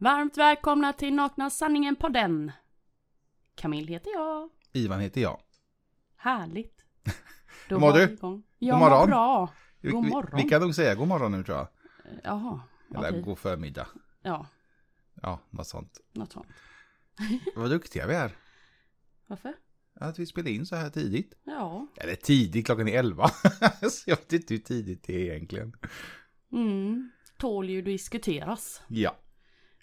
Varmt välkomna till Nakna Sanningen på den. Camille heter jag. Ivan heter jag. Härligt. Då Hur mår du? vi igång. Jag God morgon. mår bra. Vi- God vi- morgon. Vi kan nog säga god morgon nu tror jag. Jaha, Eller okej. god förmiddag. Ja, Ja, något sånt. något sånt. Vad duktiga vi är. Varför? Att vi spelar in så här tidigt. Ja. Eller tidigt, klockan är elva. så jag vet inte hur tidigt det är egentligen. Mm. Tål ju diskuteras. Ja.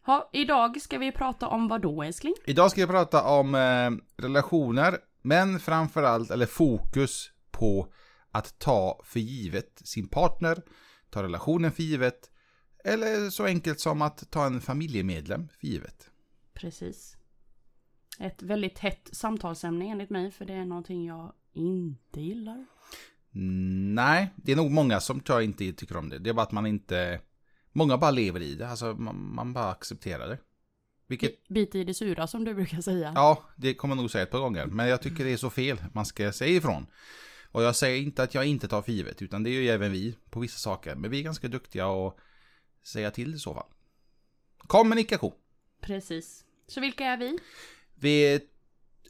Ha, idag ska vi prata om vad då älskling? Idag ska jag prata om eh, relationer, men framförallt, eller fokus på att ta för givet sin partner, ta relationen för givet, eller så enkelt som att ta en familjemedlem för givet. Precis. Ett väldigt hett samtalsämne enligt mig för det är någonting jag inte gillar. Mm, Nej, det är nog många som tror jag inte tycker om det. Det är bara att man inte... Många bara lever i det, alltså man, man bara accepterar det. Vilket, Bit i det sura som du brukar säga. ja, det kommer jag nog säga ett par gånger. Men jag tycker det är så fel, man ska säga ifrån. Och jag säger inte att jag inte tar för givet, utan det är ju även vi på vissa saker. Men vi är ganska duktiga att säga till i så fall. Kommunikation. Precis. Så vilka är vi? Vi är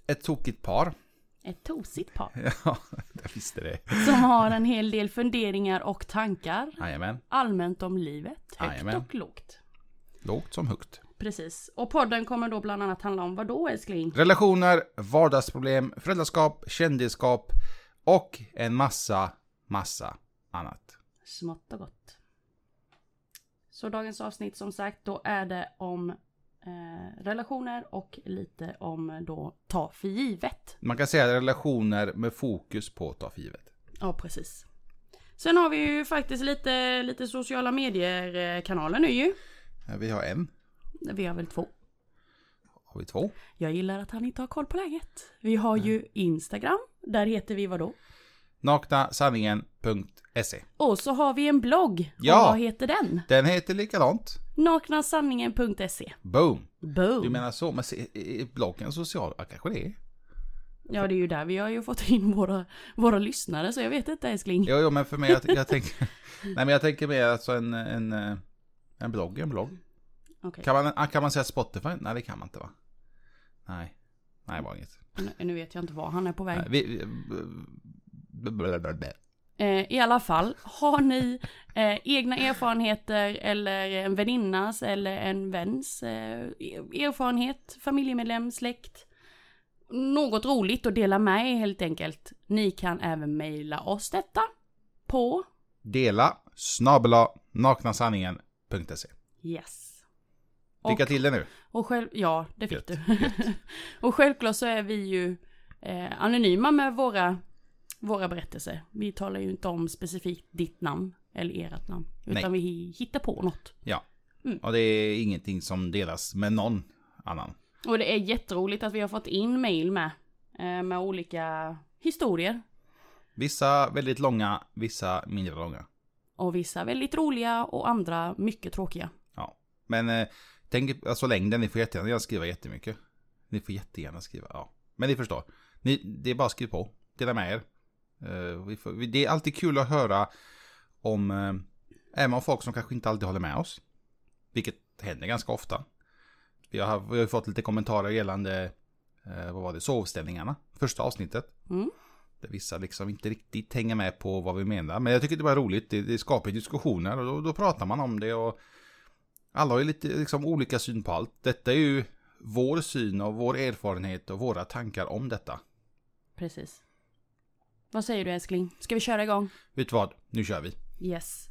ett tokigt par. Ett tosigt par. Ja, jag visste det. Som har en hel del funderingar och tankar. Jajamän. Allmänt om livet. Högt Jajamän. och lågt. Lågt som högt. Precis. Och podden kommer då bland annat handla om vad då älskling? Relationer, vardagsproblem, föräldraskap, kändisskap och en massa, massa annat. Smått och gott. Så dagens avsnitt som sagt då är det om eh, relationer och lite om då ta för givet. Man kan säga relationer med fokus på ta för givet. Ja precis. Sen har vi ju faktiskt lite, lite sociala medier eh, kanaler nu ju. Vi har en, Vi har väl två. har vi två. Jag gillar att han inte har koll på läget. Vi har ju Instagram. Där heter vi vadå? Naknasanningen.se Och så har vi en blogg. Ja. Och vad heter den? Den heter likadant. Naknasanningen.se. Boom! Boom. Du menar så, men är bloggen social? Ja, kanske det är. Ja det är ju där vi har ju fått in våra, våra lyssnare så jag vet inte älskling. Jo, jo, men för mig, jag, jag tänker... Nej, men jag tänker mer alltså en, en, eh, en blogg, en blogg. Okej. Kan man, ah, kan man säga Spotify? Nej, det kan man inte va? Nej. Nej, det var inget. Nu, nu vet jag inte var han är på väg. Nej, vi, vi. Eh, I alla fall, har ni eh, egna erfarenheter eller en väninnas eller en väns eh, erfarenhet, familjemedlem, släkt. Något roligt att dela med er helt enkelt. Ni kan även mejla oss detta på Dela snabela naknasanningen.se. yes. Lycka till det nu. Och själv, ja det fick Gött, du. och självklart så är vi ju eh, anonyma med våra, våra berättelser. Vi talar ju inte om specifikt ditt namn eller ert namn. Utan vi hittar på något. Ja. Mm. Och det är ingenting som delas med någon annan. Och det är jätteroligt att vi har fått in mail med. Eh, med olika historier. Vissa väldigt långa, vissa mindre långa. Och vissa väldigt roliga och andra mycket tråkiga. Ja. Men eh, tänk, alltså längden, ni får jättegärna jag skriva jättemycket. Ni får jättegärna skriva, ja. Men ni förstår. Ni, det är bara att skriva på. Dela med er. Eh, det är alltid kul att höra om, eh, även om folk som kanske inte alltid håller med oss. Vilket händer ganska ofta. Vi har, vi har fått lite kommentarer gällande, eh, vad var det, sovställningarna. Första avsnittet. Mm. Där vissa liksom inte riktigt hänger med på vad vi menar. Men jag tycker det var roligt. Det, det skapar diskussioner och då, då pratar man om det. och Alla har ju lite liksom olika syn på allt. Detta är ju vår syn och vår erfarenhet och våra tankar om detta. Precis. Vad säger du älskling? Ska vi köra igång? Vet du vad? Nu kör vi. Yes.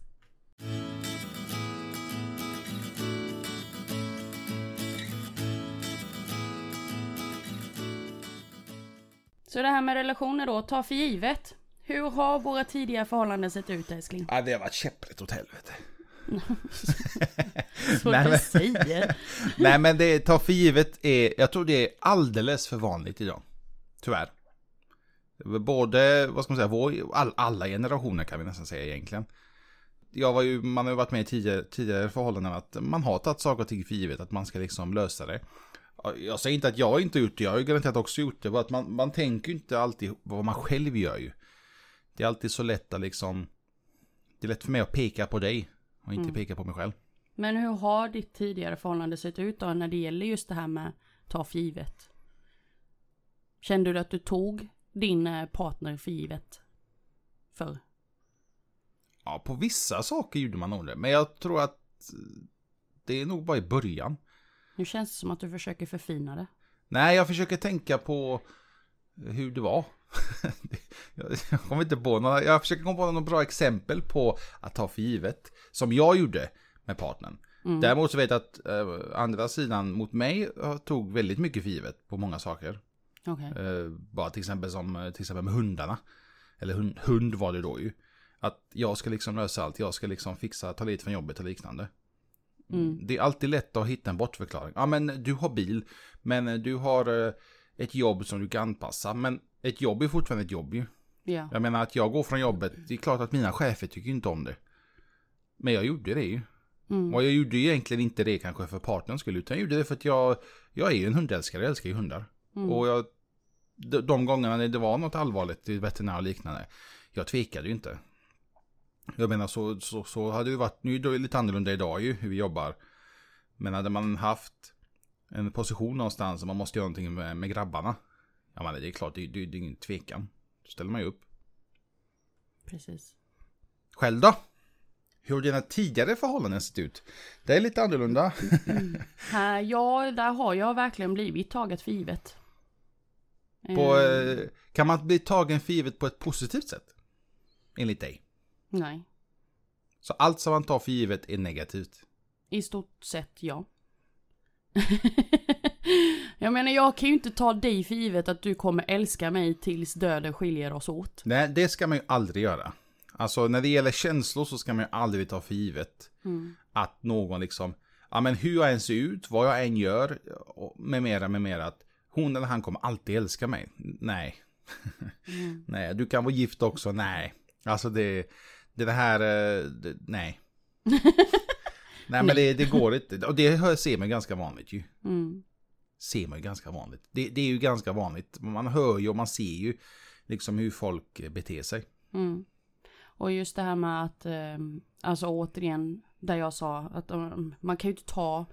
Så det här med relationer då, ta för givet. Hur har våra tidiga förhållanden sett ut älskling? Ja, det har varit käpprätt åt helvete. Så Nej, du men- säger. Nej men det ta för givet är, jag tror det är alldeles för vanligt idag. Tyvärr. Både, vad ska man säga, vår, all, alla generationer kan vi nästan säga egentligen. Jag var ju, man har ju varit med i tidigare, tidigare förhållanden att man har tagit saker och ting för givet, att man ska liksom lösa det. Jag säger inte att jag inte gjort det, jag har ju garanterat också gjort det, bara att man, man tänker ju inte alltid vad man själv gör ju. Det är alltid så lätt att liksom, det är lätt för mig att peka på dig och inte Mm. peka på mig själv. Men hur har ditt tidigare förhållande sett ut då när det gäller just det här med ta för givet? Kände du att du tog din eh, partner för givet? Förr? Ja, på vissa saker gjorde man nog det. Men jag tror att det är nog bara i början. Nu känns det som att du försöker förfina det. Nej, jag försöker tänka på hur det var. jag kommer inte på några, jag försöker komma på några bra exempel på att ta för givet. Som jag gjorde med partnern. Mm. Däremot så vet jag att äh, andra sidan mot mig tog väldigt mycket för givet på många saker. Okay. Äh, bara till exempel som till exempel med hundarna. Eller hund, hund var det då ju. Att jag ska liksom lösa allt, jag ska liksom fixa, ta lite från jobbet och liknande. Mm. Det är alltid lätt att hitta en bortförklaring. Ja men du har bil, men du har eh, ett jobb som du kan anpassa. Men ett jobb är fortfarande ett jobb ju. Yeah. Jag menar att jag går från jobbet, det är klart att mina chefer tycker inte om det. Men jag gjorde det ju. Mm. Och jag gjorde ju egentligen inte det kanske för partnern skulle, utan jag gjorde det för att jag, jag är ju en hundälskare, jag älskar ju hundar. Mm. Och jag, de, gångerna när det var något allvarligt i veterinär och liknande, jag tvekade ju inte. Jag menar så, så, så hade det varit, nu är det lite annorlunda idag ju hur vi jobbar. Men hade man haft en position någonstans och man måste göra någonting med, med grabbarna. Ja men det är klart, det, det, det är ingen tvekan. Då ställer man ju upp. Precis. Själv då? Hur har dina tidigare förhållanden sett ut? Det är lite annorlunda. Mm. ja, där har jag verkligen blivit taget för givet. På, eh, kan man bli tagen för givet på ett positivt sätt? Enligt dig? Nej. Så allt som man tar för givet är negativt? I stort sett ja. jag menar jag kan ju inte ta dig för givet att du kommer älska mig tills döden skiljer oss åt. Nej, det ska man ju aldrig göra. Alltså när det gäller känslor så ska man ju aldrig ta för givet mm. att någon liksom, ja men hur jag än ser ut, vad jag än gör, med mera, med mera, att hon eller han kommer alltid älska mig. Nej. Mm. nej, du kan vara gift också, nej. Alltså det, det, här, eh, det, nej. nej men det, det, går inte. Och det ser man ganska vanligt ju. Mm. Ser man ju ganska vanligt. Det, det, är ju ganska vanligt. Man hör ju och man ser ju liksom hur folk beter sig. Mm. Och just det här med att, eh, alltså återigen, där jag sa att um, man kan ju inte ta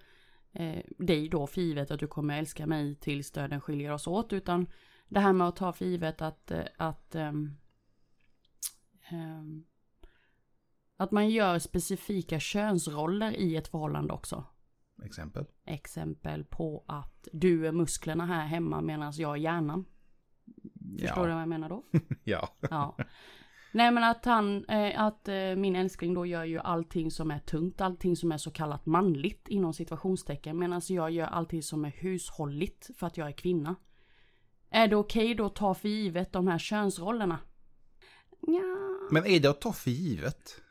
eh, dig då för givet att du kommer älska mig tills döden skiljer oss åt. Utan det här med att ta för givet att, eh, att um, um, att man gör specifika könsroller i ett förhållande också. Exempel? Exempel på att du är musklerna här hemma medan jag är hjärnan. Förstår ja. du vad jag menar då? ja. ja. Nej men att han, eh, att eh, min älskling då gör ju allting som är tungt, allting som är så kallat manligt inom situationstecken. Medan jag gör allting som är hushålligt för att jag är kvinna. Är det okej okay då att ta för givet de här könsrollerna? Ja. Men är det att ta för givet?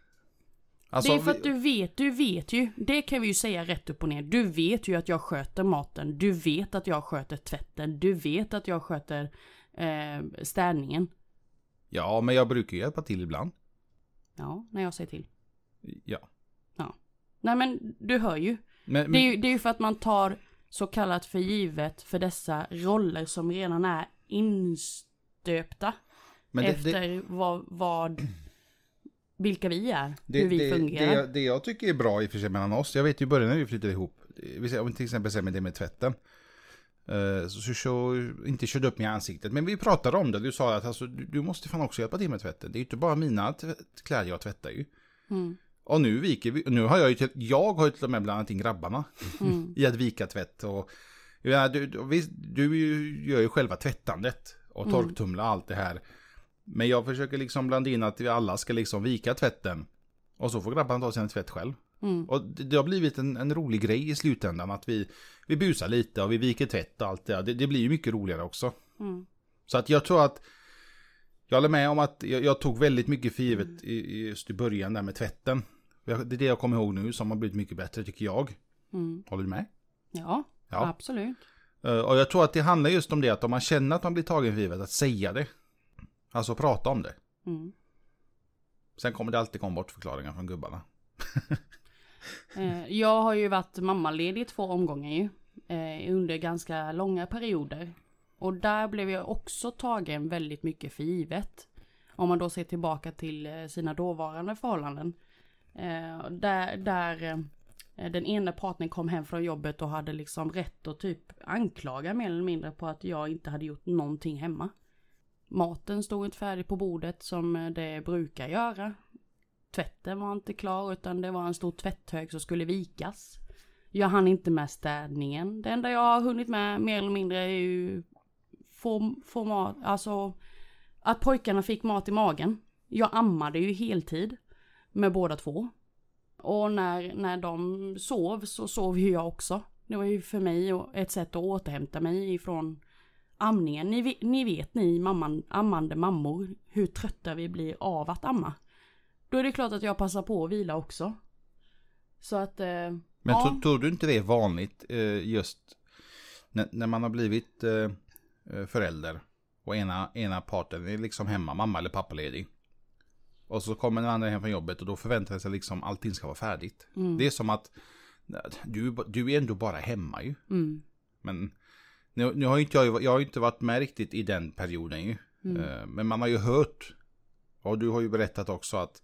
Alltså, det är för att du vet, du vet ju. Det kan vi ju säga rätt upp och ner. Du vet ju att jag sköter maten. Du vet att jag sköter tvätten. Du vet att jag sköter eh, städningen. Ja, men jag brukar ju hjälpa till ibland. Ja, när jag säger till. Ja. Ja. Nej men du hör ju. Men, men... Det, är ju det är ju för att man tar så kallat för givet för dessa roller som redan är instöpta. Men det, efter det... vad, vad vilka vi är, det, hur vi det, fungerar. Det, det, jag tycker är bra i och för sig mellan oss, jag vet ju i början när vi flyttade ihop, om vi till exempel säger med det med tvätten. Uh, så, så, inte körde upp mig i ansiktet, men vi pratade om det. Du sa att alltså, du, du måste fan också hjälpa till med tvätten. Det är ju inte bara mina kläder jag tvättar ju. Mm. Och nu viker vi, nu har jag ju till, jag har ju till och med blandat in grabbarna mm. i att vika tvätt. Och, ja, du, du, du gör ju själva tvättandet och mm. torktumla allt det här. Men jag försöker liksom blanda in att vi alla ska liksom vika tvätten. Och så får grabbarna ta sin tvätt själv. Mm. Och det, har blivit en, en, rolig grej i slutändan att vi, vi busar lite och vi viker tvätt och allt det det, det blir ju mycket roligare också. Mm. Så att jag tror att jag håller med om att jag, jag tog väldigt mycket för givet mm. i, just i början där med tvätten. Det är det jag kommer ihåg nu som har blivit mycket bättre tycker jag. Mm. Håller du med? Ja, ja, absolut. Uh, och jag tror att det handlar just om det att om man känner att man blir tagen för givet, att säga det. Alltså prata om det. Mm. Sen kommer det alltid komma bort förklaringar från gubbarna. Eh, jag har ju varit mammaledig i två omgångar ju. Eh, under ganska långa perioder. Och där blev jag också tagen väldigt mycket för givet. Om man då ser tillbaka till eh, sina dåvarande förhållanden. Där, där den ena partnern kom hem från jobbet och hade liksom rätt att typ anklaga mer eller mindre på att jag inte hade gjort någonting hemma. Maten stod inte färdig på bordet som det brukar göra. Tvätten var inte klar utan det var en stor tvätthög som skulle vikas. Jag hann inte med städningen. Det enda jag har hunnit med mer eller mindre är ju få, alltså att pojkarna fick mat i magen. Jag ammade ju heltid med båda två. Och när, när de sov så sov ju jag också. Det var ju för mig ett sätt att återhämta mig ifrån amningen. Ni, ni vet ni mamman, ammande mammor hur trötta vi blir av att amma. Då är det klart att jag passar på att vila också. Så att... Eh, Men ja. tror du inte det är vanligt eh, just när, när, man har blivit eh, eh, förälder och ena, ena parten är liksom hemma, mamma eller pappaledig. Och så kommer den andra hem från jobbet och då förväntar sig liksom allting ska vara färdigt. Mm. Det är som att du, du är ändå bara hemma ju. Mm. Men nu, nu har inte jag, jag har inte varit med riktigt i den perioden ju. Mm. Eh, men man har ju hört, och du har ju berättat också att,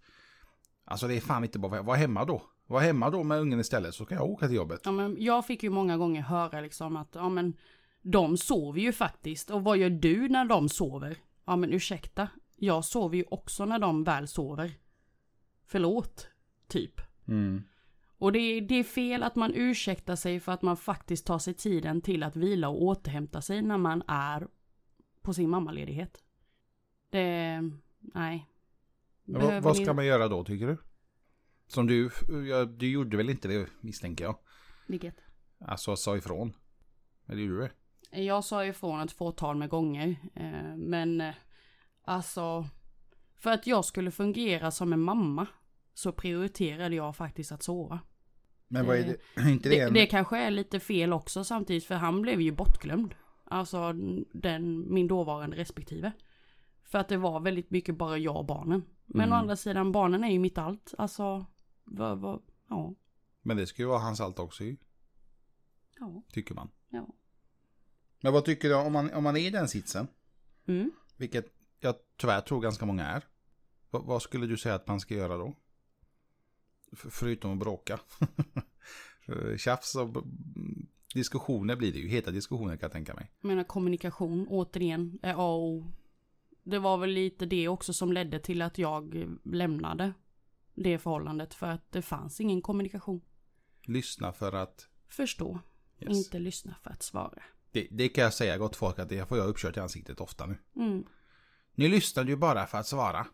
alltså det är fan inte bara, var hemma då. Var hemma då med ungen istället så kan jag åka till jobbet. Ja men jag fick ju många gånger höra liksom att, ja men de sover ju faktiskt. Och vad gör du när de sover? Ja men ursäkta, jag sover ju också när de väl sover. Förlåt, typ. Mm. Och det är, det är fel att man ursäktar sig för att man faktiskt tar sig tiden till att vila och återhämta sig när man är på sin mammaledighet. Det, nej. Ja, vad ska man göra då tycker du? Som du, du gjorde väl inte det misstänker jag? Vilket? Alltså sa ifrån. Eller gjorde du det? Jag sa ifrån ett fåtal med gånger. Eh, men eh, alltså. För att jag skulle fungera som en mamma. Så prioriterade jag faktiskt att sova. Men vad är det? Inte det, det, det kanske är lite fel också samtidigt för han blev ju bortglömd. Alltså den, min dåvarande respektive. För att det var väldigt mycket bara jag och barnen. Men mm. å andra sidan, barnen är ju mitt allt. Alltså, vad, vad, ja. Men det ska ju vara hans allt också ju. Ja. Tycker man. Ja. Men vad tycker du om man, om man är i den sitsen? Mm. Vilket jag tyvärr tror ganska många är. V vad skulle du säga att man ska göra då? förutom att bråka. Tjafs och diskussioner blir det ju. Heta diskussioner kan jag tänka mig. Jag menar kommunikation återigen är A och O. Det var väl lite det också som ledde till att jag lämnade det förhållandet. För att det fanns ingen kommunikation. Lyssna för att? Förstå. Yes. Inte lyssna för att svara. Det, det, kan jag säga gott folk att det får jag uppkört i ansiktet ofta nu. Mm. Ni lyssnade ju bara för att svara.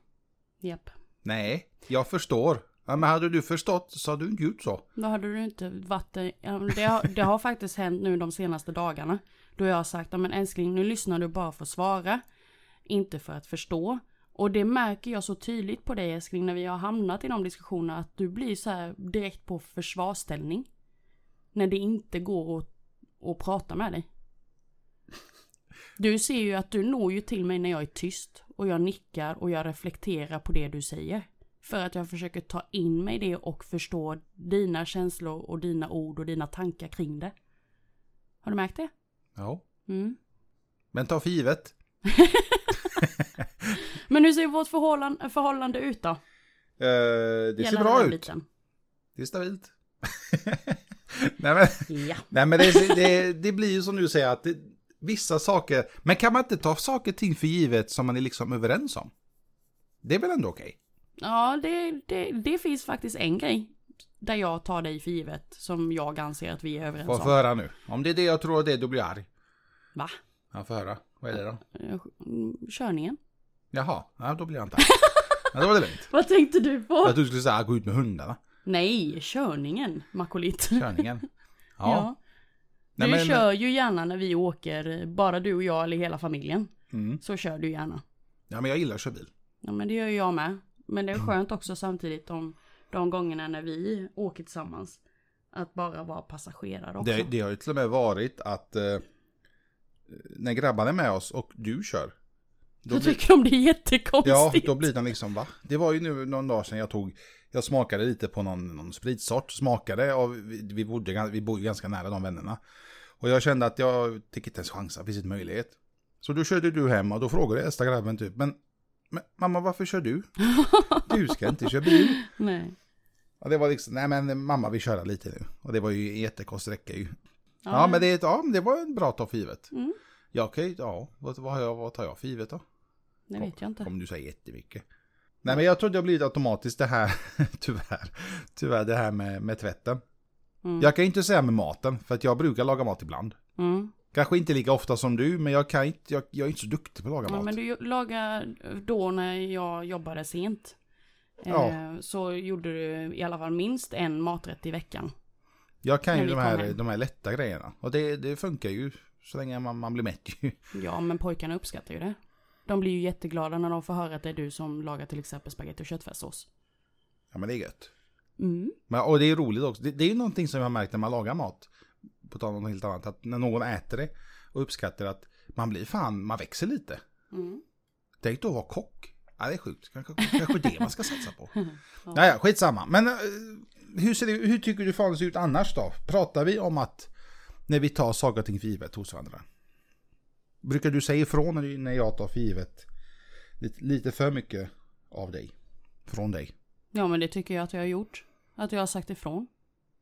Japp. Nej, jag förstår. Ja, men hade du förstått så hade du inte gjort så. Då hade du inte varit det. Har, det har faktiskt hänt nu de senaste dagarna. Då jag har sagt, men älskling nu lyssnar du bara för att svara. Inte för att förstå. Och det märker jag så tydligt på dig älskling när vi har hamnat i de diskussionerna att du blir så här direkt på försvarsställning. När det inte går att, att prata med dig. Du ser ju att du når ju till mig när jag är tyst och jag nickar och jag reflekterar på det du säger. För att jag försöker ta in mig det och förstå dina känslor och dina ord och dina tankar kring det. Har du märkt det? Ja. Mm. Men ta för givet. men hur ser vårt förhållande, förhållande ut då? Uh, det Gäller ser bra ut. Biten? Det är stabilt. nej men, ja. nej, men det, det, det, blir ju som du säger att det, vissa saker, men kan man inte ta saker och ting för givet som man är liksom överens om? Det är väl ändå okej? Okay? Ja, det, det, det finns faktiskt en grej. Där jag tar dig för givet. Som jag anser att vi är överens om. Får höra nu. Om det är det jag tror det, då blir jag arg. Va? Ja, får höra. Vad är det då? Mm, körningen. Jaha, ja, då blir jag inte arg. ja, då var det lugnt. Vad tänkte du på? Att du skulle säga gå ut med hundarna. Nej, körningen, Makolit. Körningen. Ja. ja. Du Nej, men... kör ju gärna när vi åker, bara du och jag eller hela familjen. Mm. Så kör du gärna. Ja, men jag gillar att köra bil. Ja, men det gör jag med. Men det är skönt också samtidigt om de gångerna när vi åker tillsammans. Att bara vara passagerare också. Det, det har ju till och med varit att eh, när grabbarna är med oss och du kör. Då, då tycker de det är jättekonstigt. Ja, då blir de liksom va? Det var ju nu någon dag sedan jag tog, jag smakade lite på någon, någon spritsort, smakade och vi, vi, bodde, vi bodde ganska nära de vännerna. Och jag kände att jag fick inte ens chansa, finns inte möjlighet. Så då körde du hem och då frågade äldsta grabben typ, men men mamma varför kör du? Du ska inte köra bil. Nej. Och det var liksom, nej men mamma vi köra lite nu. Och det var ju en jättekort sträcka ju. Ja, men det, ja, det var en bra ta för givet. Mm. Ja okej, ja, vad, vad, har jag, vad tar jag för givet då? Det vet jag inte. Om du säger jättemycket. Nej men jag tror det har blivit automatiskt det här, tyvärr, tyvärr det här med, med tvätten. Mm. Jag kan inte säga med maten, för att jag brukar laga mat ibland. Mm. Kanske inte lika ofta som du, men jag, kan inte, jag, jag är inte så duktig på att laga Ja, mat. men du lagar då när jag jobbade sent. Ja. Eh, så gjorde du i alla fall minst en maträtt i veckan. Jag kan ju de här, de här lätta grejerna. Och det, det funkar ju så länge man, man blir mätt ju. Ja, men pojkarna uppskattar ju det. De blir ju jätteglada när de får höra att det är du som lagar till exempel spagetti och köttfärssås. Ja men det är gött. Mm. Men, och det är roligt också. Det, det är ju någonting som jag har märkt när man lagar mat. På tal om något helt annat. Att när någon äter det och uppskattar att man blir fan, man växer lite. Mm. Tänk då att vara kock. Ja, det är sjukt. Kanske, kanske det man ska satsa på. Naja, skitsamma. Men eh, hur, ser det, hur tycker du fan ser ut annars då? Pratar vi om att när vi tar saker och ting för givet hos varandra? Brukar du säga ifrån när, jag tar för givet lite, lite för mycket av dig? Från dig? Ja, men det tycker jag att jag har gjort. Att jag har sagt ifrån.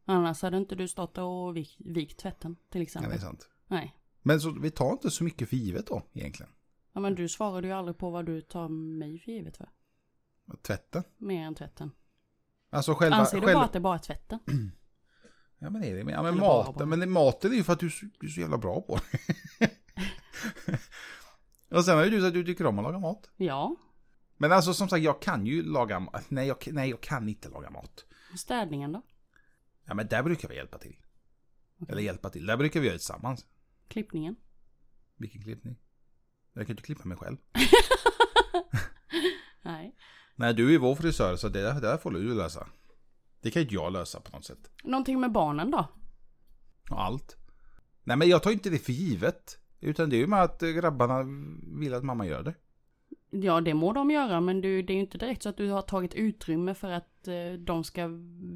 Annars hade inte du stått och vik, vikt tvätten till exempel. det är sant. Nej. Men så, vi tar inte så mycket för givet då egentligen. Ja, men du svarade ju aldrig på vad du tar mig för givet för. Tvätten. Mer än tvätten. Alltså själva... Anser du själva bara att det är bara tvätten? Ja men är det. Ja, men maten, men maten är ju för att du, du är så jävla bra på det. Och sen har ju du sagt att du tycker om att laga mat. Ja. Men alltså som sagt, jag kan ju laga mat. Nej jag, nej, jag kan inte laga mat. Städningen då? Ja, men där brukar vi hjälpa till. Eller hjälpa till. Där brukar vi göra det tillsammans. Klippningen? Vilken klippning? Jag kan inte klippa mig själv. Nej. Nej, du är vår frisör så det där, det där får du lösa. Det kan inte jag lösa på något sätt. Någonting med barnen då? Allt. Nej, men jag tar inte det för givet. Utan det är ju med att grabbarna vill att mamma gör det. Ja, det må de göra, men du, det är ju inte direkt så att du har tagit utrymme för att eh, de ska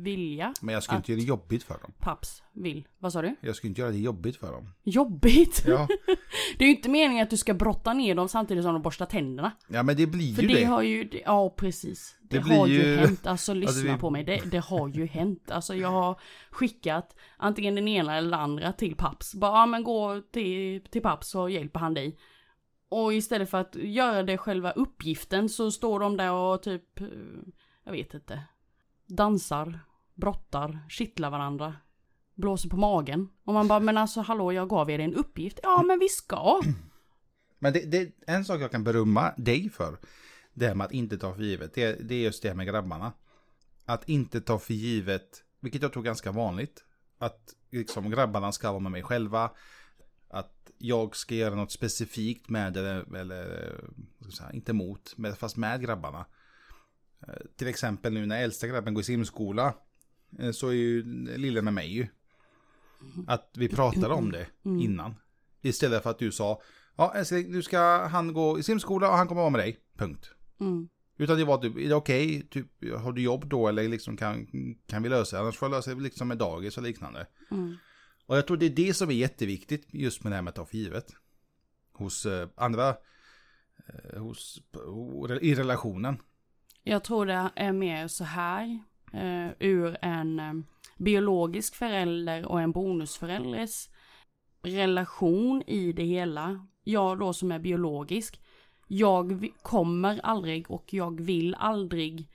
vilja. Men jag skulle inte göra det jobbigt för dem. Paps vill. Vad sa du? Jag skulle inte göra det jobbigt för dem. Jobbigt! Ja, Det är ju inte meningen att du ska brotta ner dem samtidigt som de borstar tänderna. ja men det blir För ju det, det. har ju, ja precis. Det, Det har ju, ju- hänt, alltså lyssna vi- på mig. Det, det har ju hänt. Alltså jag har skickat antingen den ena eller den andra till Paps. Bara, ja men gå till, till Paps så hjälper han dig. Och istället för att göra det själva uppgiften så står de där och typ, eh, jag vet inte, dansar, brottar, kittlar varandra, blåser på magen. Och man bara, men alltså hallå jag gav er en uppgift. Ja men vi ska. Men det, det, en sak jag kan berömma dig för. Det här med att inte ta för givet. Det, det är just det här med grabbarna. Att inte ta för givet. Vilket jag tror är ganska vanligt. Att liksom grabbarna ska vara med mig själva. Att jag ska göra något specifikt med eller, eller ska säga, inte mot, fast med grabbarna. Eh, Till exempel nu när äldsta grabben går i simskola. eh, Så är ju lilla med mig ju. Att vi pratade om det innan. Istället för att du sa, ja älskling, nu ska han gå i simskola och han kommer vara med dig. Punkt. Mm. Utan det var typ, är det okej? Typ, har du jobb då eller liksom kan, kan vi lösa det? Annars får jag lösa det liksom med dagis och liknande. Mm. Och jag tror det är det som är jätteviktigt just med det här med att ta för givet. Hos eh, andra, eh, hos, i relationen. Jag tror det är mer så här eh, ur en eh, biologisk förälder och en bonusförälders relation i det hela. Jag då som är biologisk. Jag kommer aldrig och jag vill aldrig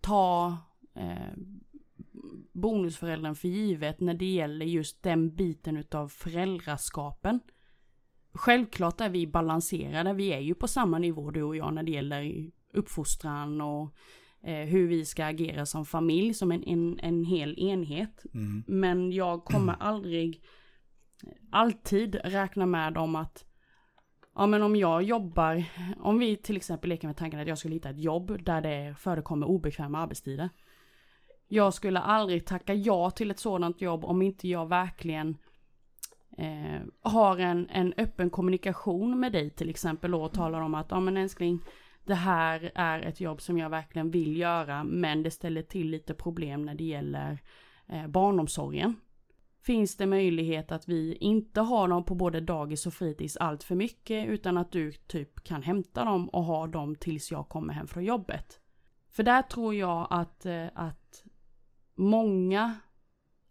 ta eh, bonusföräldern för givet när det gäller just den biten utav föräldraskapen. Självklart är vi balanserade, vi är ju på samma nivå du och jag när det gäller uppfostran och eh, hur vi ska agera som familj, som en, en, en hel enhet. Mm. Men jag kommer aldrig alltid räkna med om att Ja men om jag jobbar, om vi till exempel leker med tanken att jag skulle hitta ett jobb där det förekommer obekväma arbetstider. Jag skulle aldrig tacka ja till ett sådant jobb om inte jag verkligen eh, har en, en öppen kommunikation med dig till exempel och talar om att ja men älskling det här är ett jobb som jag verkligen vill göra men det ställer till lite problem när det gäller eh, barnomsorgen. Finns det möjlighet att vi inte har dem på både dagis och fritids allt för mycket utan att du typ kan hämta dem och ha dem tills jag kommer hem från jobbet? För där tror jag att, eh, att många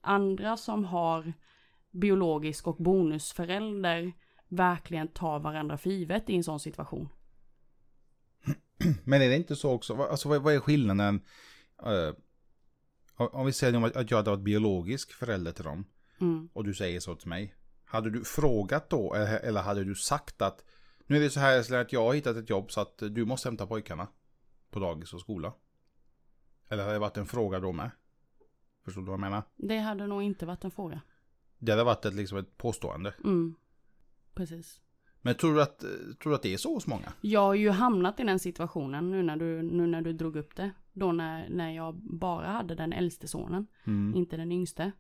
andra som har biologisk och bonusförälder verkligen tar varandra för givet i en sån situation. Men är det inte så också, alltså vad, vad är skillnaden? Uh, om vi säger att jag hade varit biologisk förälder till dem. Mm. Och du säger så till mig. Hade du frågat då eller hade du sagt att nu är det så här att jag har hittat ett jobb så att du måste hämta pojkarna på dagis och skola? Eller hade det varit en fråga då med? Förstår du vad jag menar? Det hade nog inte varit en fråga. Det hade varit ett, liksom ett påstående. Mm. Precis. Men tror du, att, tror du att det är så hos många? Jag har ju hamnat i den situationen nu när du, nu när du drog upp det. Då när, när jag bara hade den äldste sonen, Mm. inte den yngste.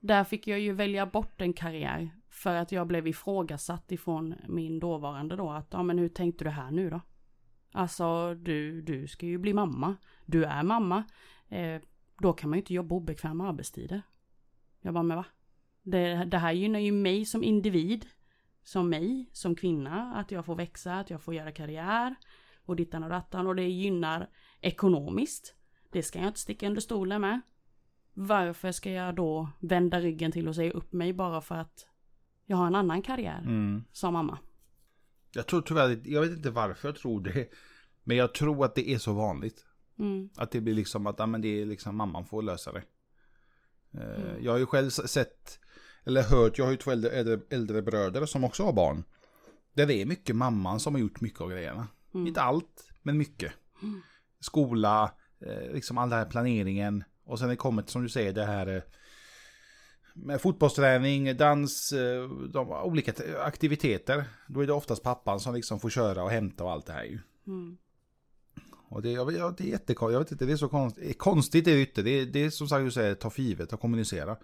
Där fick jag ju välja bort en karriär för att jag blev ifrågasatt ifrån min dåvarande då att ja men hur tänkte du här nu då? Alltså du, du ska ju bli mamma. Du är mamma. Eh, då kan man ju inte jobba obekväma arbetstider. Jag bara men va? Det, det här gynnar ju mig som individ. Som mig, som kvinna. Att jag får växa, att jag får göra karriär. Och dittan och dattan. Och det gynnar ekonomiskt. Det ska jag inte sticka under stolen med. Varför ska jag då vända ryggen till och säga upp mig bara för att jag har en annan karriär Mm. som mamma? Jag tror tyvärr, jag vet inte varför jag tror det. Men jag tror att det är så vanligt. Mm. Att det blir liksom att ja, men det är liksom mamman får lösa det. Eh, Mm. Jag har ju själv sett, eller hört, jag har ju två äldre, äldre, äldre bröder som också har barn. Där det är mycket mamman som har gjort mycket av grejerna. Mm. Inte allt, men mycket. Skola, eh, liksom all den här planeringen. Och sen det kommit, som du säger, det här eh, med fotbollsträning, dans, eh, de olika aktiviteter. Då är det oftast pappan som liksom får köra och hämta och allt det här ju. Mm. Och det, jag, det är jättekonstigt, jag vet inte, det är så konstigt. Konstigt är det inte, det är, det är som sagt du säger, ta för givet och kommunicera.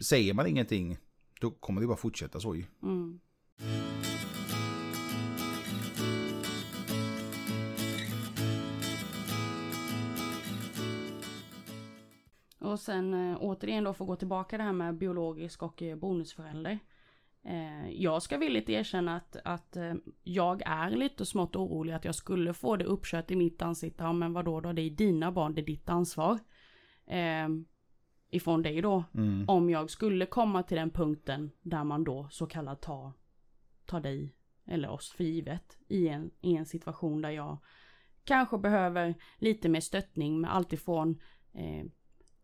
Säger man ingenting, då kommer det bara fortsätta så ju. Mm. Och sen eh, återigen då får gå tillbaka det här med biologisk och eh, bonusförälder. Eh, jag ska villigt erkänna att, att jag är lite smått orolig att jag skulle få det uppkört i mitt ansikte. Ja men vadå då, det är dina barn, det är ditt ansvar. Eh, ifrån dig då. Mm. Om jag skulle komma till den punkten där man då så kallat tar, tar dig eller oss för givet i en, i en situation där jag kanske behöver lite mer stöttning med allt ifrån eh,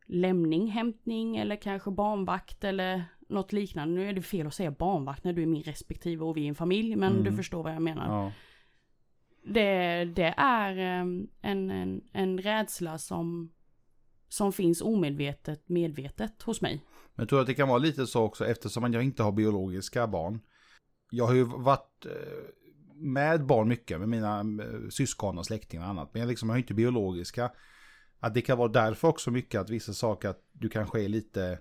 lämning, hämtning eller kanske barnvakt eller något liknande. Nu är det fel att säga barnvakt när du är min respektive och vi är en familj men Mm. du förstår vad jag menar. Ja. Det, det är em, en, en, en rädsla som, som finns omedvetet medvetet hos mig. Men jag tror att det kan vara lite så också eftersom jag inte har biologiska barn. Jag har ju varit eh, med barn mycket med mina eh, syskon och släktingar och annat. Men jag liksom har ju inte biologiska. Att det kan vara därför också mycket att vissa saker att du kanske är lite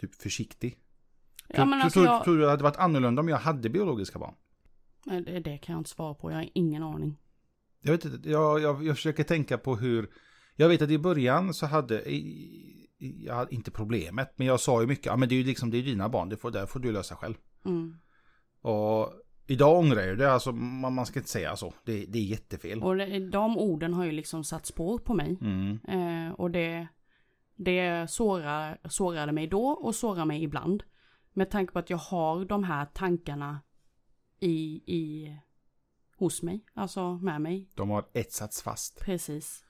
typ försiktig. Ja, tror, alltså tror, jag, tror du att det hade varit annorlunda om jag hade biologiska barn? Det, det kan jag inte svara på, jag har ingen aning. Jag vet inte, jag, jag, jag försöker tänka på hur... Jag vet att i början så hade... Jag hade inte problemet, men jag sa ju mycket, ja men det är ju liksom, det är dina barn, det får, det får du lösa själv. Mm. Och idag ångrar jag det, alltså man, man ska inte säga så. Det, det är jättefel. Och det, de orden har ju liksom satt spår på mig. Mm. Eh, och det, det sårar, sårade mig då och sårar mig ibland. Med tanke på att jag har de här tankarna i, i, hos mig, alltså med mig. De har etsats fast. Precis.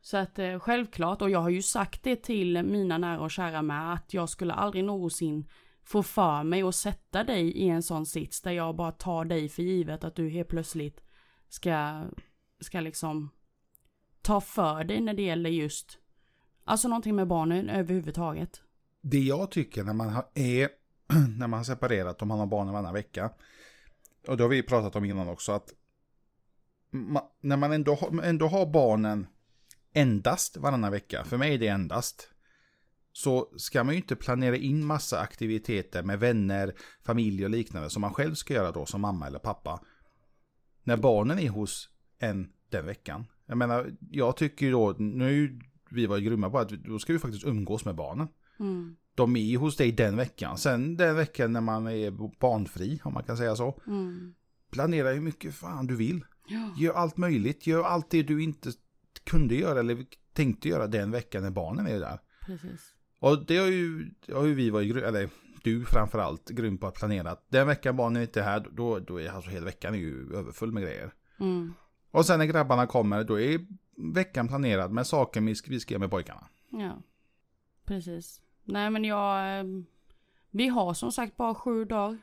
Så att eh, självklart, och jag har ju sagt det till mina nära och kära med, att jag skulle aldrig någonsin få för mig att sätta dig i en sån sits där jag bara tar dig för givet att du helt plötsligt ska, ska liksom ta för dig när det gäller just, alltså någonting med barnen överhuvudtaget. Det jag tycker när man har, är, när man har separerat och man har barnen varannan vecka. Och det har vi pratat om innan också att man, när man ändå, ändå har barnen endast varannan vecka, för mig är det endast. Så ska man ju inte planera in massa aktiviteter med vänner, familj och liknande som man själv ska göra då som mamma eller pappa. När barnen är hos en den veckan. Jag menar, jag tycker ju då, nu ju vi varit grymma på att då ska vi faktiskt umgås med barnen. Mm, De är hos dig den veckan. Sen den veckan när man är barnfri, om man kan säga så. mm, Planera hur mycket fan du vill. ja, Gör allt möjligt. Gör allt det du inte kunde göra eller tänkte göra den veckan när barnen är där. Precis. Och det har ju, det har ju vi varit, eller du framförallt, grym på att planera. Den veckan barnen inte är här, då, då är alltså hela veckan är ju överfull med grejer. Mm. Och sen när grabbarna kommer, då är veckan planerad med saker vi ska, vi ska göra med pojkarna. Ja. Precis. Nej men jag... eh, Vi har som sagt bara sju dagar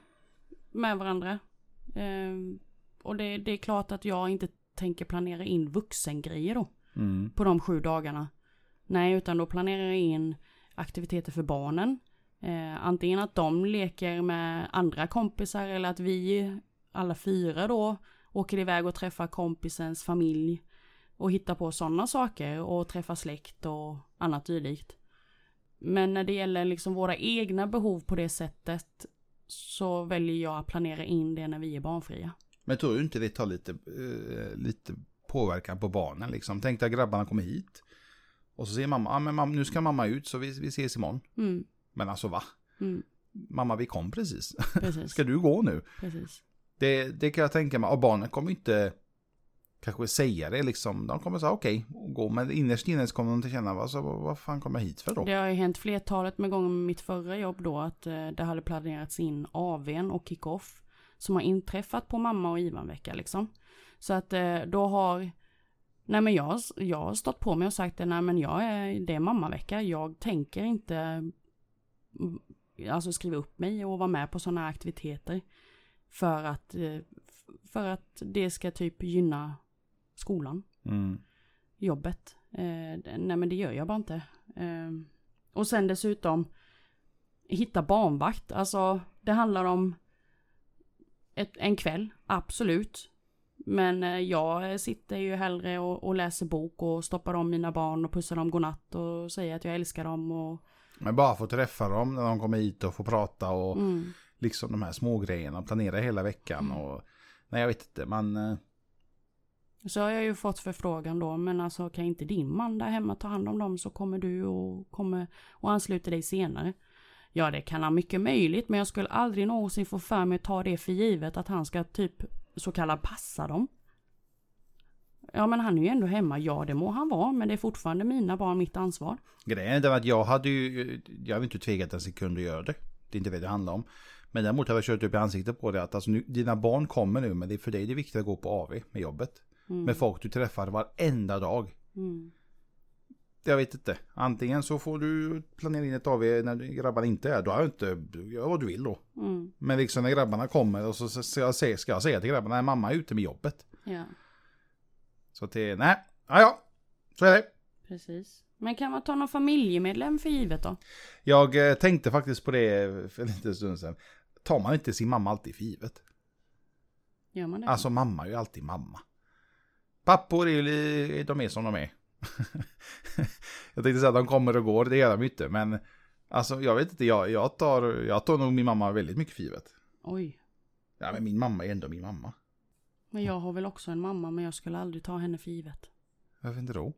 med varandra. Eh, Och det, det är klart att jag inte tänker planera in vuxengrejer då. Mm. på de sju dagarna. Nej, utan då planerar jag in aktiviteter för barnen. Eh, antingen att de leker med andra kompisar eller att vi alla fyra då åker iväg och träffar kompisens familj och hittar på sådana saker och träffar släkt och annat dylikt. Men när det gäller liksom våra egna behov på det sättet så väljer jag att planera in det när vi är barnfria. Men tror du inte det tar lite, eh, lite påverkan på barnen liksom? Tänk dig att grabbarna kommer hit. Och så säger mamma, ah, men mamma, nu ska mamma ut så vi, vi ses imorgon. Mm, Men alltså va? mm, Mamma vi kom precis. precis, ska du gå nu? precis. Det, det kan jag tänka mig. Och barnen kommer inte kanske säga det liksom. De kommer säga okej, och gå. Men innerst inne så kommer de inte känna, vad, vad fan kommer jag hit för då? Det har ju hänt flertalet med gånger med mitt förra jobb då att eh, det hade planerats in AWn och kick-off som har inträffat på mamma och Ivan-vecka liksom. Så att eh, då har, nej men jag, jag har stått på mig och sagt det, nej men jag är, det är mammavecka, jag tänker inte mm, alltså skriva upp mig och vara med på sådana aktiviteter. För att, eh, för att det ska typ gynna skolan Mm. jobbet. Eh, nej men det gör jag bara inte. Eh, och sen dessutom hitta barnvakt. Alltså det handlar om ett, en kväll, absolut. Men eh, jag sitter ju hellre och, och läser bok och stoppar om mina barn och pussar dem godnatt och säger att jag älskar dem och Men bara få träffa dem när de kommer hit och få prata och mm, liksom de här små grejerna. Planera hela veckan och nej jag vet inte, man... eh, Så har jag ju fått förfrågan då, men alltså kan inte din man där hemma ta hand om dem så kommer du och kommer och ansluter dig senare. Ja, det kan han mycket möjligt, men jag skulle aldrig någonsin få för mig att ta det för givet att han ska typ så kallad passa dem. Ja, men han är ju ändå hemma. Ja, det må han vara, men det är fortfarande mina barn, mitt ansvar. Grejen är att jag hade ju, jag hade inte tvekat en sekund att göra det. Det är inte det det handlar om. Men däremot har jag kört upp i ansiktet på det att alltså nu, dina barn kommer nu men det är för dig det är viktigt att gå på AV med jobbet. Mm. Med folk du träffar varenda dag. Mm. Jag vet inte. Antingen så får du planera in ett AV när grabbarna inte är. Då har jag inte, gör vad du vill då. Mm. Men liksom när grabbarna kommer och så ska jag säga, ska jag säga till grabbarna, nej mamma är ute med jobbet. Ja, Så att det, nej, ja ja, så är det. precis. Men kan man ta någon familjemedlem för givet då? Jag eh, tänkte faktiskt på det för en liten stund sedan. Tar man inte sin mamma alltid för givet? Gör man det? Alltså mamma är ju alltid mamma. Pappor är ju, de är som de är. jag tänkte säga att de kommer och går, det gör de ju inte. Men alltså jag vet inte, jag, jag, tar, jag tar nog min mamma väldigt mycket för givet. Oj. Ja men min mamma är ändå min mamma. Men jag har väl också en mamma, men jag skulle aldrig ta henne för givet. Varför inte då?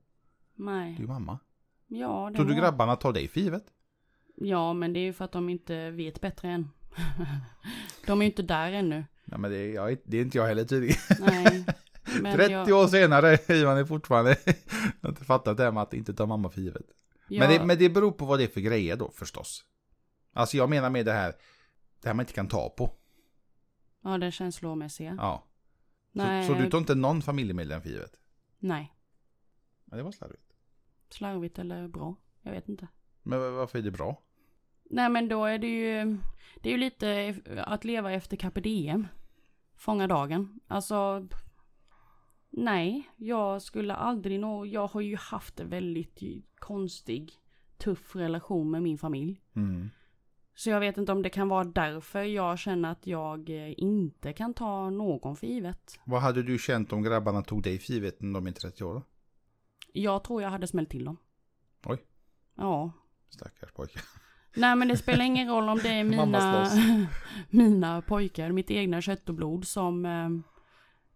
Nej. Du är mamma. Ja, det Tror du må- grabbarna tar dig för givet? Ja, men det är ju för att de inte vet bättre än. de är ju inte där ännu. Nej men det, är- jag, det är inte jag heller tydligen. Nej. Men 30 jag, år senare, Ivan är fortfarande, jag har inte fattat det här med att inte ta mamma för givet. jag, Men, det, men det beror på vad det är för grejer då förstås. Alltså jag menar med det här, det här man inte kan ta på. Ja, det känslomässiga. Ja. Nej. Så, så du tar inte någon familjemedlem för givet? Nej. Ja, det var slarvigt. Slarvigt eller bra. Jag vet inte. Men va- varför är det bra? Nej, men då är det ju, det är ju lite att leva efter diem. Fånga dagen. Alltså, nej, jag skulle aldrig nå, jag har ju haft en väldigt konstig, tuff relation med min familj. Mm. Så jag vet inte om det kan vara därför jag känner att jag eh, inte kan ta någon för givet. Vad hade du känt om grabbarna tog dig för givet när de är 30 år? Jag tror jag hade smällt till dem. Oj. Ja. Stackars pojkar. Nej men det spelar ingen roll om det är mina, mina pojkar, mitt egna kött och blod som...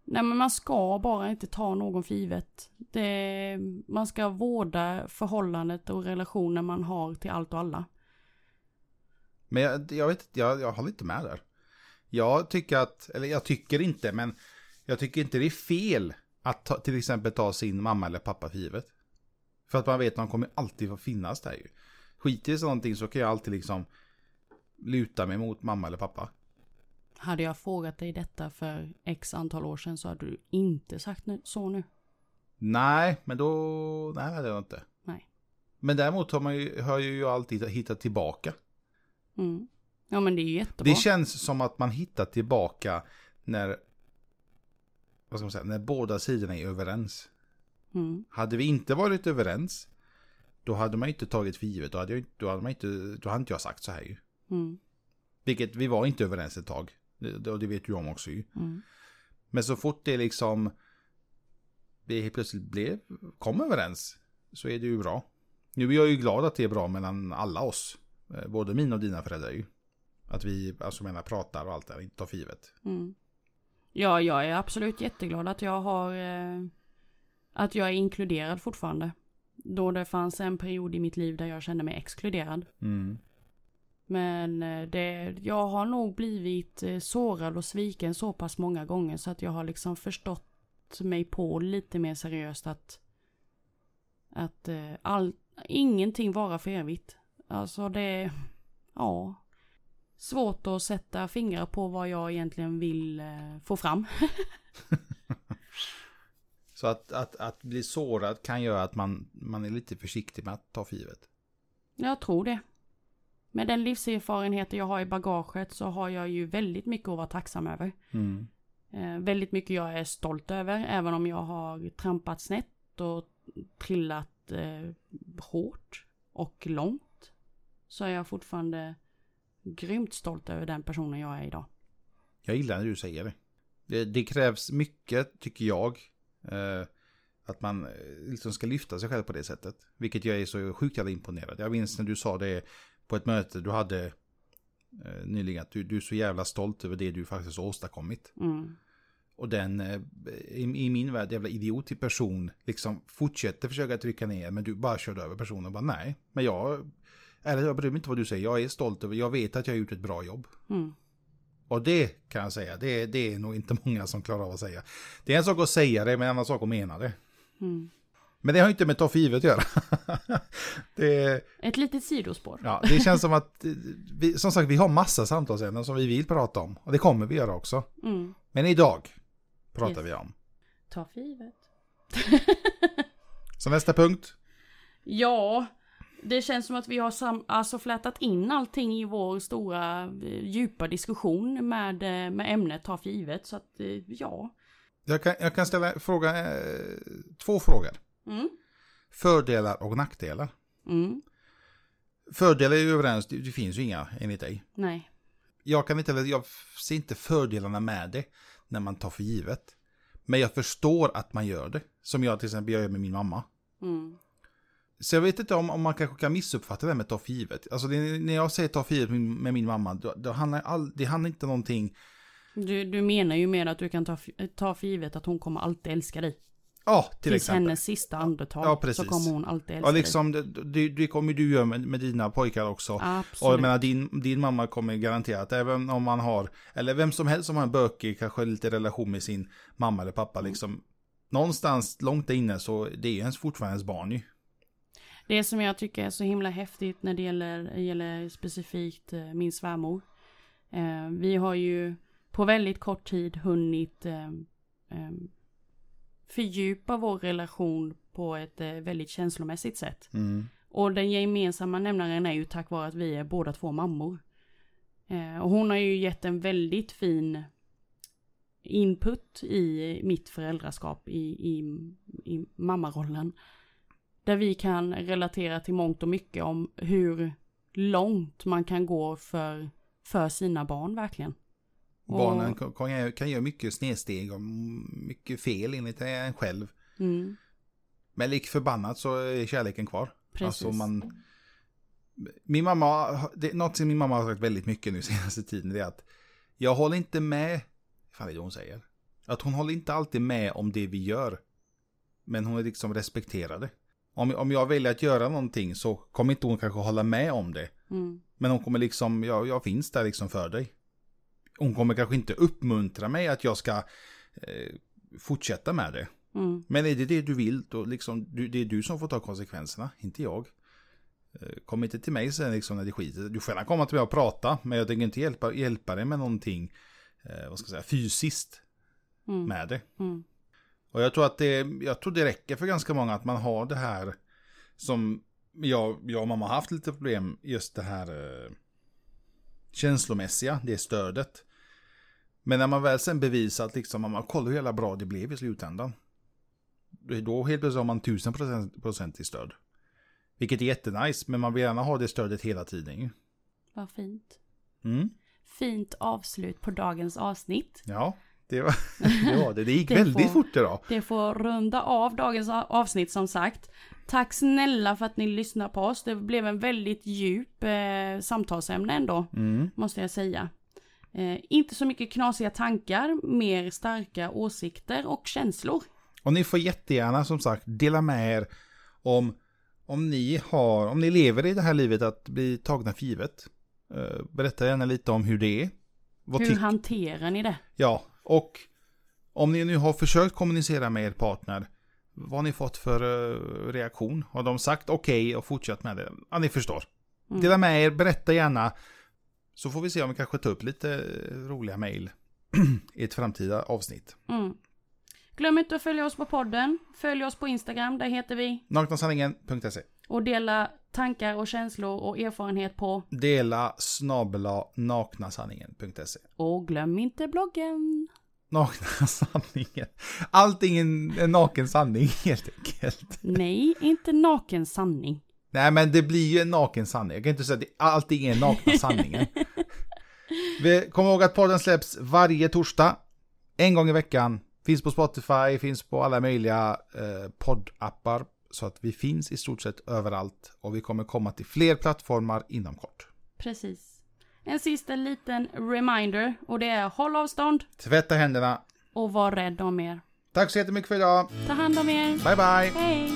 Nej men man ska bara inte ta någon för givet. Det, man ska vårda förhållandet och relationen man har till allt och alla. Men jag, jag vet inte, jag, jag håller inte med där. Jag tycker att, eller jag tycker inte, men jag tycker inte det är fel att ta, till exempel ta sin mamma eller pappa för givet. För att man vet att de kommer alltid få finnas där ju. Skiter i någonting så kan jag alltid liksom luta mig mot mamma eller pappa. Hade jag frågat dig detta för x antal år sedan så hade du inte sagt nu, så nu. Nej, men då... Nej, det hade jag inte. Nej. Men däremot har man ju, har ju alltid hittat tillbaka. Mm. Ja men det är ju jättebra. Det känns som att man hittar tillbaka när... Vad ska man säga? När båda sidorna är överens. Mm. Hade vi inte varit överens, då hade man inte tagit för givet. Då hade, jag, då hade, man inte, då hade inte jag sagt så här ju. Mm. Vilket vi var inte överens ett tag. Det, och det vet du om också ju. Mm. Men så fort det liksom vi helt plötsligt blev, kom överens så är det ju bra. Nu är jag ju glad att det är bra mellan alla oss. Eh, Både mina och dina föräldrar ju. Att vi, alltså menar, pratar och allt det där, inte tar för givet. Mm. Ja, jag är absolut jätteglad att jag har eh, att jag är inkluderad fortfarande. Då det fanns en period i mitt liv där jag kände mig exkluderad. Mm. Men eh, det, jag har nog blivit eh, sårad och sviken så pass många gånger så att jag har liksom förstått mig på lite mer seriöst att att eh, all, ingenting varar för evigt. Alltså det, ja. Svårt att sätta fingrar på vad jag egentligen vill få fram. Så att, att, att bli sårad kan göra att man, man är lite försiktig med att ta för givet. Jag tror det. Med den livserfarenhet jag har i bagaget så har jag ju väldigt mycket att vara tacksam över. Mm. Eh, väldigt mycket jag är stolt över, även om jag har trampat snett och trillat eh, hårt och långt. Så är jag fortfarande grymt stolt över den personen jag är idag. Jag gillar när du säger det. Det, det krävs mycket, tycker jag. Eh, att man eh, liksom ska lyfta sig själv på det sättet. Vilket jag är så sjukt jävla imponerad. Jag minns när du sa det på ett möte du hade eh, nyligen. Att du, du är så jävla stolt över det du faktiskt har åstadkommit. Mm. Och den, eh, i, i min värld, jävla idiotisk person, liksom fortsätter försöka trycka ner, men du bara körde över personen och bara nej. Men jag, ärligt, jag bryr mig inte vad du säger, jag är stolt över, jag vet att jag har gjort ett bra jobb. Mm. Och det kan jag säga, det, det är nog inte många som klarar av att säga. Det är en sak att säga det, men en annan sak att mena det. Mm. Men det har inte med ta för givet att göra. det, Ett litet sidospår. ja, det känns som att, vi, som sagt, vi har massa samtalsämnen som vi vill prata om. Och det kommer vi göra också. Mm. Men idag pratar Yes. vi om. Ta för givet. Så nästa punkt. Ja, det känns som att vi har sam- alltså flätat in allting i vår stora eh, djupa diskussion med, eh, med ämnet ta för givet. Så att eh, ja. Jag kan, jag kan ställa fråga, eh, två frågor. Mm. Fördelar och nackdelar. Mm. Fördelar är ju överens, det, finns ju inga enligt dig. Nej. Jag kan inte, jag ser inte fördelarna med det när man tar för givet. Men jag förstår att man gör det. Som jag till exempel gör med min mamma. Mm. Så jag vet inte om, om man kanske kan missuppfatta det här med ta för givet. Alltså det, när jag säger ta för givet med, med min mamma, då, då handlar all, det handlar inte någonting... Du, du menar ju med att du kan ta, ta för givet att hon kommer alltid älska dig. Ja, till Tills exempel. hennes sista andetag Ja, precis. så kommer hon alltid älska Ja, liksom, det, det, det kommer du göra med, med dina pojkar också. dig. Och jag Absolut. menar, din, din mamma kommer garanterat, även om man har, eller vem som helst som har en bökig, kanske lite relation med sin mamma eller pappa, Mm. liksom. Någonstans långt där inne så det är ju ens fortfarande ens barn ju. Det som jag tycker är så himla häftigt när det gäller, gäller specifikt eh, min svärmor. Eh, vi har ju på väldigt kort tid hunnit eh, eh, fördjupa vår relation på ett eh, väldigt känslomässigt sätt. Mm. Och den gemensamma nämnaren är ju tack vare att vi är båda två mammor. Eh, och hon har ju gett en väldigt fin input i mitt föräldraskap i, i, i mammarollen. Där vi kan relatera till mångt och mycket om hur långt man kan gå för, för sina barn verkligen. Och- Barnen kan, kan, göra- kan göra mycket snedsteg och mycket fel enligt en själv. Mm, Men lik förbannat så är kärleken kvar. precis. Alltså man... Min mamma, det, något som min mamma har sagt väldigt mycket nu senaste tiden, det är att jag håller inte med, fan är det hon säger? Att hon håller inte alltid med om det vi gör. Men hon är liksom respekterade. Om, om jag väljer att göra någonting så kommer inte hon kanske hålla med om det. Mm, Men hon kommer liksom, jag, jag finns där liksom för dig. Hon kommer kanske inte uppmuntra mig att jag ska eh, fortsätta med det. Mm. Men är det det du vill, då liksom, du, det är du som får ta konsekvenserna, inte jag. Eh, Kom inte till mig sen liksom när det skiter Du får gärna komma till mig och prata, men jag tänker inte hjälpa, hjälpa dig med någonting, eh, vad ska jag säga, fysiskt Mm. med det. Mm. Och jag tror att det, jag tror det räcker för ganska många att man har det här som jag, jag och mamma har haft lite problem, just det här eh, känslomässiga, det stödet. Men när man väl sen bevisat liksom, man kollar hur jävla bra det blev i slutändan. Då helt plötsligt har man 1000% procent i stöd. Vilket är jättenice, men man vill gärna ha det stödet hela tiden. Vad fint. Mm. Fint avslut på dagens avsnitt. Ja, det var det. Var det. det gick Det väldigt får- fort idag. Det får runda av dagens avsnitt som sagt. Tack snälla för att ni lyssnar på oss. Det blev en väldigt djup eh, samtalsämne ändå, Mm. måste jag säga. Eh, inte så mycket knasiga tankar, mer starka åsikter och känslor. Och ni får jättegärna som sagt dela med er om, om ni har, om ni lever i det här livet att bli tagna för givet. Eh, Berätta gärna lite om hur det är. Vad Hur hanterar ni det? Ja, och om ni nu har försökt kommunicera med er partner, vad har ni fått för eh, reaktion? Har de sagt okej och fortsatt med det? Ja, ni förstår. Mm. Dela med er, berätta gärna. Så får vi se om vi kanske tar upp lite eh, roliga mejl i ett framtida avsnitt. Mm. Glöm inte att följa oss på podden. Följ oss på Instagram, där heter vi. Naknasanningen.se Och dela tankar och känslor och erfarenhet på. Dela snabela naknasanningen.se Och glöm inte bloggen. Nakna sanningen. Allting är en, en naken sanning helt enkelt. Nej, inte naken sanning. Nej men det blir ju en naken sanning. Jag kan inte säga att allting är nakna sanningen. Vi kommer ihåg att podden släpps varje torsdag. En gång i veckan. Finns på Spotify, finns på alla möjliga eh, poddappar. Så att vi finns i stort sett överallt. Och vi kommer komma till fler plattformar inom kort. Precis. En sista liten reminder och det är håll avstånd Tvätta händerna. och var rädd om er. Tack så jättemycket för idag. Ta hand om er. Bye bye. Hej!